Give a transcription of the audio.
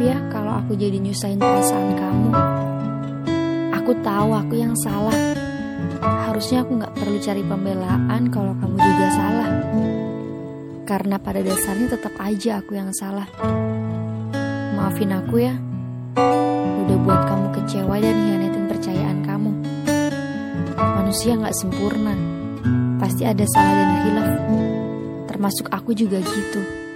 ya kalau aku jadi nyusahin perasaan kamu. Aku tahu aku yang salah. Harusnya aku nggak perlu cari pembelaan kalau kamu juga salah. Karena pada dasarnya tetap aja aku yang salah. Maafin aku ya. Udah buat kamu kecewa dan hianatin percayaan kamu. Manusia nggak sempurna. Pasti ada salah dan hilaf. Termasuk aku juga gitu.